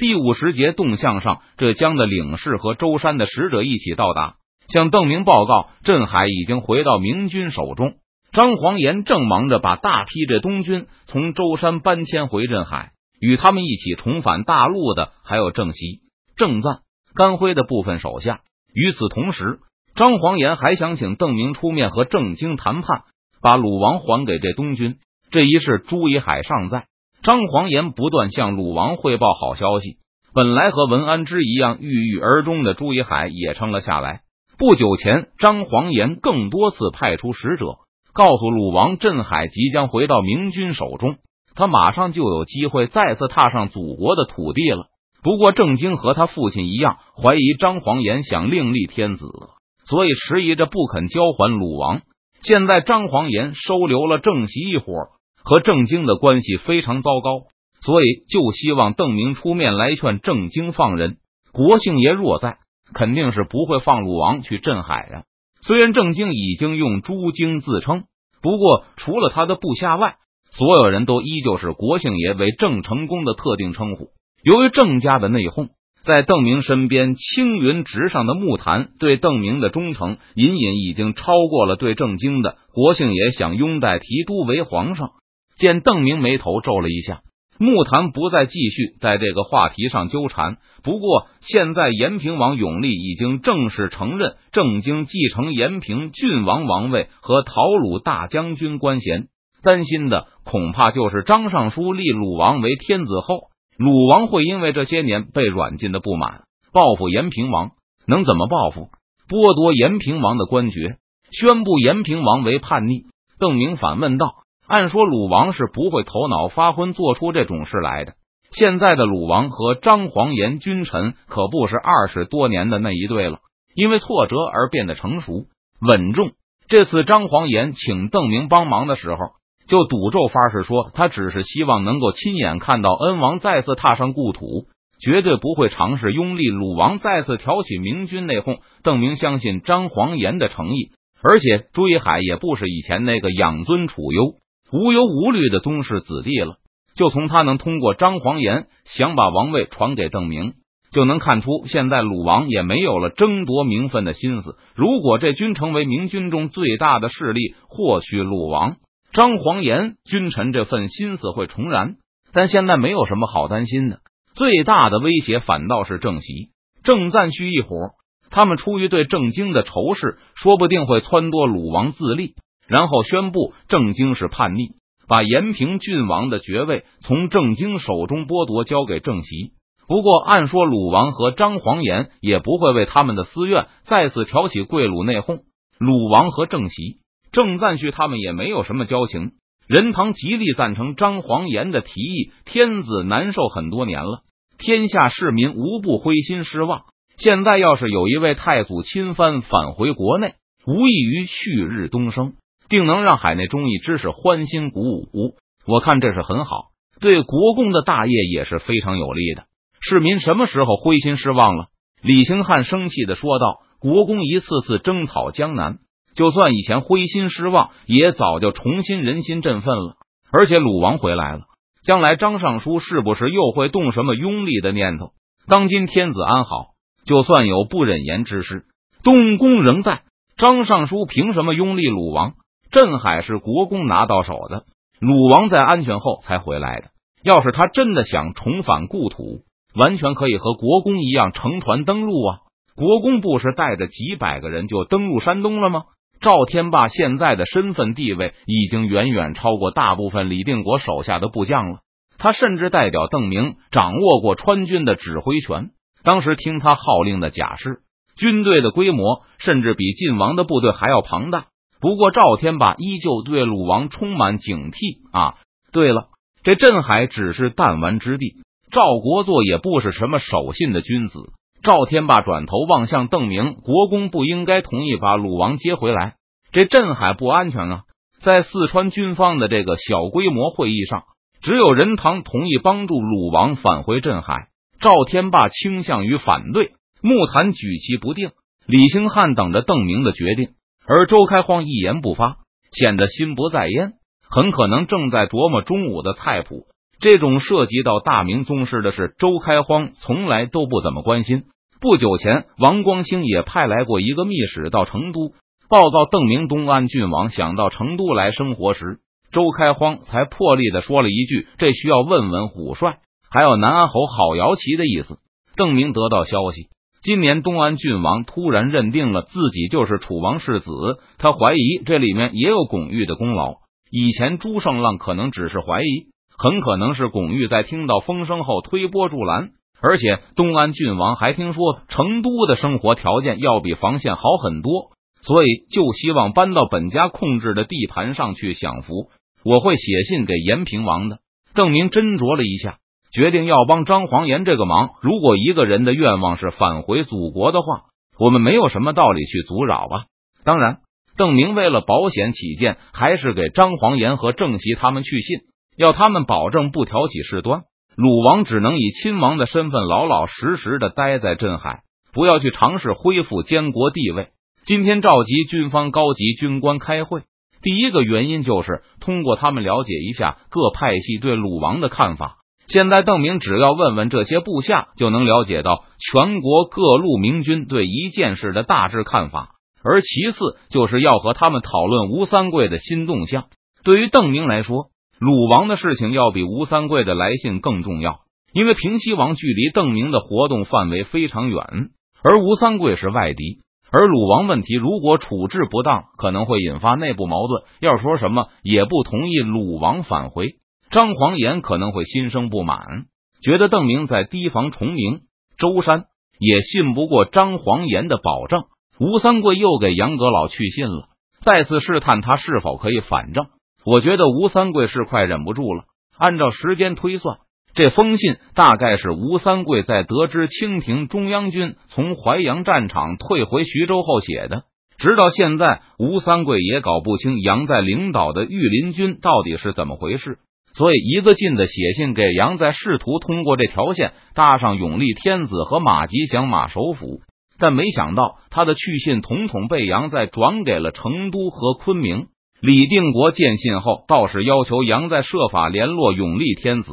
第五十节动向上，浙江的领事和舟山的使者一起到达，向邓明报告，镇海已经回到明军手中。张黄岩正忙着把大批这东军从舟山搬迁回镇海，与他们一起重返大陆的还有郑熙、郑赞、甘辉的部分手下。与此同时，张黄岩还想请邓明出面和郑经谈判，把鲁王还给这东军。这一事，朱以海尚在，张黄岩不断向鲁王汇报好消息。本来和文安之一样郁郁而终的朱一海也撑了下来。不久前，张黄岩更多次派出使者。告诉鲁王，镇海即将回到明军手中，他马上就有机会再次踏上祖国的土地了。不过，郑经和他父亲一样，怀疑张黄岩想另立天子，所以迟疑着不肯交还鲁王。现在，张黄岩收留了郑袭一伙，和郑经的关系非常糟糕，所以就希望邓明出面来劝郑经放人。国姓爷若在，肯定是不会放鲁王去镇海呀。虽然郑经已经用朱经自称，不过除了他的部下外，所有人都依旧是国姓爷为郑成功的特定称呼。由于郑家的内讧，在邓明身边青云直上的木坛对邓明的忠诚，隐隐已经超过了对郑经的。国姓爷想拥戴提督为皇上，见邓明眉头皱了一下。木坛不再继续在这个话题上纠缠。不过，现在延平王永历已经正式承认郑经继承延平郡王王位和讨鲁大将军官衔，担心的恐怕就是张尚书立鲁王为天子后，鲁王会因为这些年被软禁的不满报复延平王。能怎么报复？剥夺延平王的官爵，宣布延平王为叛逆。邓明反问道。按说鲁王是不会头脑发昏做出这种事来的。现在的鲁王和张黄岩君臣可不是二十多年的那一对了，因为挫折而变得成熟稳重。这次张黄岩请邓明帮忙的时候，就赌咒发誓说，他只是希望能够亲眼看到恩王再次踏上故土，绝对不会尝试拥立鲁王再次挑起明军内讧。邓明相信张黄岩的诚意，而且朱一海也不是以前那个养尊处优。无忧无虑的宗室子弟了，就从他能通过张黄岩想把王位传给邓明，就能看出现在鲁王也没有了争夺名分的心思。如果这军成为明军中最大的势力，或许鲁王张黄岩君臣这份心思会重燃。但现在没有什么好担心的，最大的威胁反倒是郑袭、郑赞胥一伙。他们出于对郑经的仇视，说不定会撺掇鲁王自立。然后宣布郑经是叛逆，把延平郡王的爵位从郑经手中剥夺，交给郑袭。不过，按说鲁王和张黄岩也不会为他们的私怨再次挑起贵鲁内讧。鲁王和郑袭、郑赞胥他们也没有什么交情。任堂极力赞成张黄岩的提议，天子难受很多年了，天下市民无不灰心失望。现在要是有一位太祖亲藩返回国内，无异于旭日东升。定能让海内忠义之士欢欣鼓舞，我看这是很好，对国公的大业也是非常有利的。市民什么时候灰心失望了？李兴汉生气的说道：“国公一次次征讨江南，就算以前灰心失望，也早就重新人心振奋了。而且鲁王回来了，将来张尚书是不是又会动什么拥立的念头？当今天子安好，就算有不忍言之事，东宫仍在，张尚书凭什么拥立鲁王？”镇海是国公拿到手的，鲁王在安全后才回来的。要是他真的想重返故土，完全可以和国公一样乘船登陆啊！国公不是带着几百个人就登陆山东了吗？赵天霸现在的身份地位已经远远超过大部分李定国手下的部将了。他甚至代表邓明掌握过川军的指挥权。当时听他号令的甲士军队的规模，甚至比晋王的部队还要庞大。不过赵天霸依旧对鲁王充满警惕啊！对了，这镇海只是弹丸之地，赵国作也不是什么守信的君子。赵天霸转头望向邓明，国公不应该同意把鲁王接回来，这镇海不安全啊！在四川军方的这个小规模会议上，只有任堂同意帮助鲁王返回镇海，赵天霸倾向于反对，木坛举棋不定，李兴汉等着邓明的决定。而周开荒一言不发，显得心不在焉，很可能正在琢磨中午的菜谱。这种涉及到大明宗室的事，周开荒从来都不怎么关心。不久前，王光兴也派来过一个密使到成都报告邓明东安郡王想到成都来生活时，周开荒才破例的说了一句：“这需要问问虎帅，还有南安侯郝瑶琪的意思。”邓明得到消息，今年东安郡王突然认定了自己就是楚王世子，他怀疑这里面也有巩玉的功劳。以前朱胜浪可能只是怀疑，很可能是巩玉在听到风声后推波助澜。而且东安郡王还听说成都的生活条件要比防县好很多，所以就希望搬到本家控制的地盘上去享福。我会写信给延平王的。邓明斟酌了一下，决定要帮张黄岩这个忙。如果一个人的愿望是返回祖国的话，我们没有什么道理去阻扰啊。当然，邓明为了保险起见，还是给张黄岩和郑熙他们去信，要他们保证不挑起事端。鲁王只能以亲王的身份老老实实的待在镇海，不要去尝试恢复监国地位。今天召集军方高级军官开会，第一个原因就是通过他们了解一下各派系对鲁王的看法。现在邓明只要问问这些部下，就能了解到全国各路明军对一件事的大致看法。而其次就是要和他们讨论吴三桂的新动向。对于邓明来说。鲁王的事情要比吴三桂的来信更重要，因为平西王距离邓明的活动范围非常远，而吴三桂是外敌。而鲁王问题如果处置不当，可能会引发内部矛盾。要说什么也不同意鲁王返回，张黄岩可能会心生不满，觉得邓明在提防崇明、舟山，也信不过张黄岩的保证。吴三桂又给杨阁老去信了，再次试探他是否可以反正。我觉得吴三桂是快忍不住了。按照时间推算，这封信大概是吴三桂在得知清廷中央军从淮阳战场退回徐州后写的。直到现在，吴三桂也搞不清杨在领导的御林军到底是怎么回事。所以，一个劲的写信给杨在，试图通过这条线搭上永历天子和马吉祥马首府。但没想到，他的去信统统被杨在转给了成都和昆明。李定国见信后，倒是要求杨在设法联络永历天子，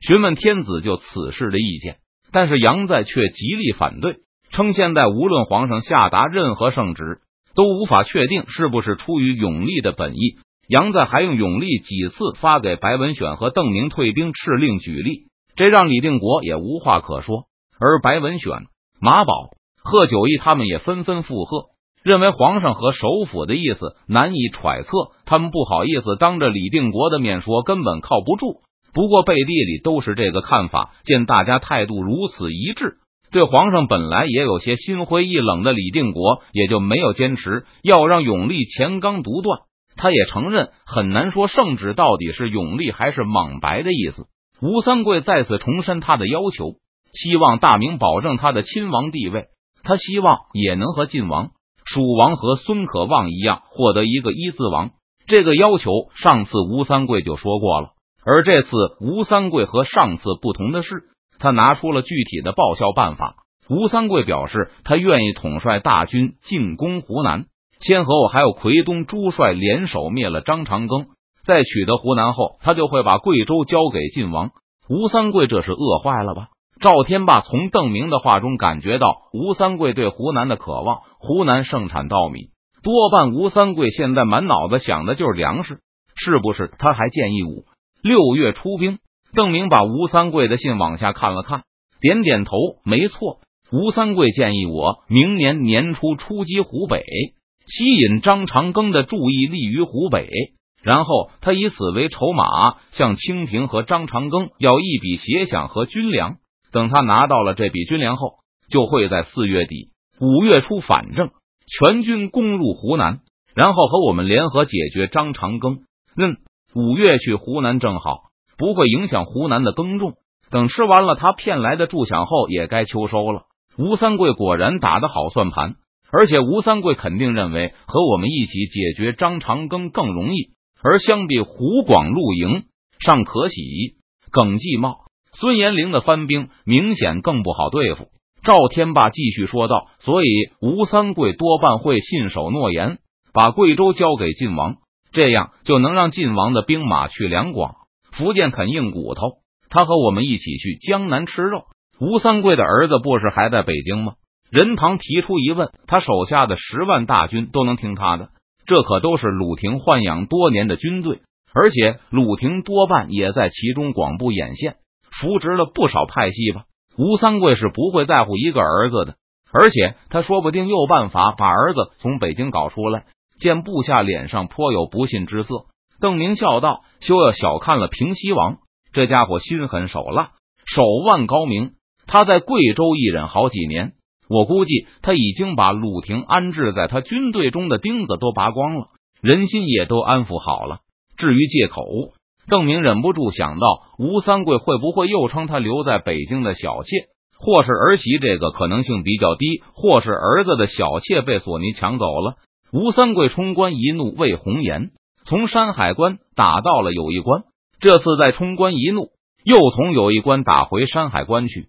询问天子就此事的意见。但是杨在却极力反对，称现在无论皇上下达任何圣旨，都无法确定是不是出于永历的本意。杨在还用永历几次发给白文选和邓明退兵敕令举例，这让李定国也无话可说。而白文选、马宝、贺九义他们也纷纷附和。认为皇上和首府的意思难以揣测，他们不好意思当着李定国的面说，根本靠不住。不过背地里都是这个看法。见大家态度如此一致，对皇上本来也有些心灰意冷的李定国也就没有坚持要让永历钱纲独断。他也承认很难说圣旨到底是永历还是莽白的意思。吴三桂再次重申他的要求，希望大明保证他的亲王地位，他希望也能和晋王。蜀王和孙可望一样获得一个一字王，这个要求上次吴三桂就说过了。而这次吴三桂和上次不同的是，他拿出了具体的报效办法。吴三桂表示，他愿意统帅大军进攻湖南，先和我还有奎东朱帅联手灭了张长庚，在取得湖南后，他就会把贵州交给晋王。吴三桂这是饿坏了吧？赵天霸从邓明的话中感觉到吴三桂对湖南的渴望。湖南盛产稻米，多半吴三桂现在满脑子想的就是粮食，是不是？他还建议五六月出兵。邓明把吴三桂的信往下看了看，点点头，没错。吴三桂建议我明年年初出击湖北，吸引张长庚的注意力于湖北，然后他以此为筹码，向清廷和张长庚要一笔协饷和军粮。等他拿到了这笔军粮后，就会在四月底。五月初反正，全军攻入湖南，然后和我们联合解决张长庚。嗯，五月去湖南正好，不会影响湖南的耕种。等吃完了他骗来的助饷后，也该秋收了。吴三桂果然打得好算盘，而且吴三桂肯定认为和我们一起解决张长庚更容易。而相比湖广陆营，尚可喜，耿继茂、孙延龄的番兵明显更不好对付。赵天霸继续说道：“所以吴三桂多半会信守诺言，把贵州交给晋王，这样就能让晋王的兵马去两广，福建啃硬骨头，他和我们一起去江南吃肉。吴三桂的儿子不是还在北京吗？任堂提出疑问，他手下的十万大军都能听他的？这可都是鲁廷豢养多年的军队，而且鲁廷多半也在其中广布眼线，扶植了不少派系吧？吴三桂是不会在乎一个儿子的，而且他说不定有办法把儿子从北京搞出来。见部下脸上颇有不信之色，邓明笑道：“休要小看了平西王，这家伙心狠手辣，手腕高明。他在贵州一忍好几年，我估计他已经把鲁廷安置在他军队中的钉子都拔光了，人心也都安抚好了。至于借口，邓明忍不住想到吴三桂会不会又称他留在北京的小妾，或是儿媳？这个可能性比较低，或是儿子的小妾被索尼抢走了。”吴三桂冲关一怒为红颜，从山海关打到了友谊关。这次再冲关一怒，又从友谊关打回山海关去。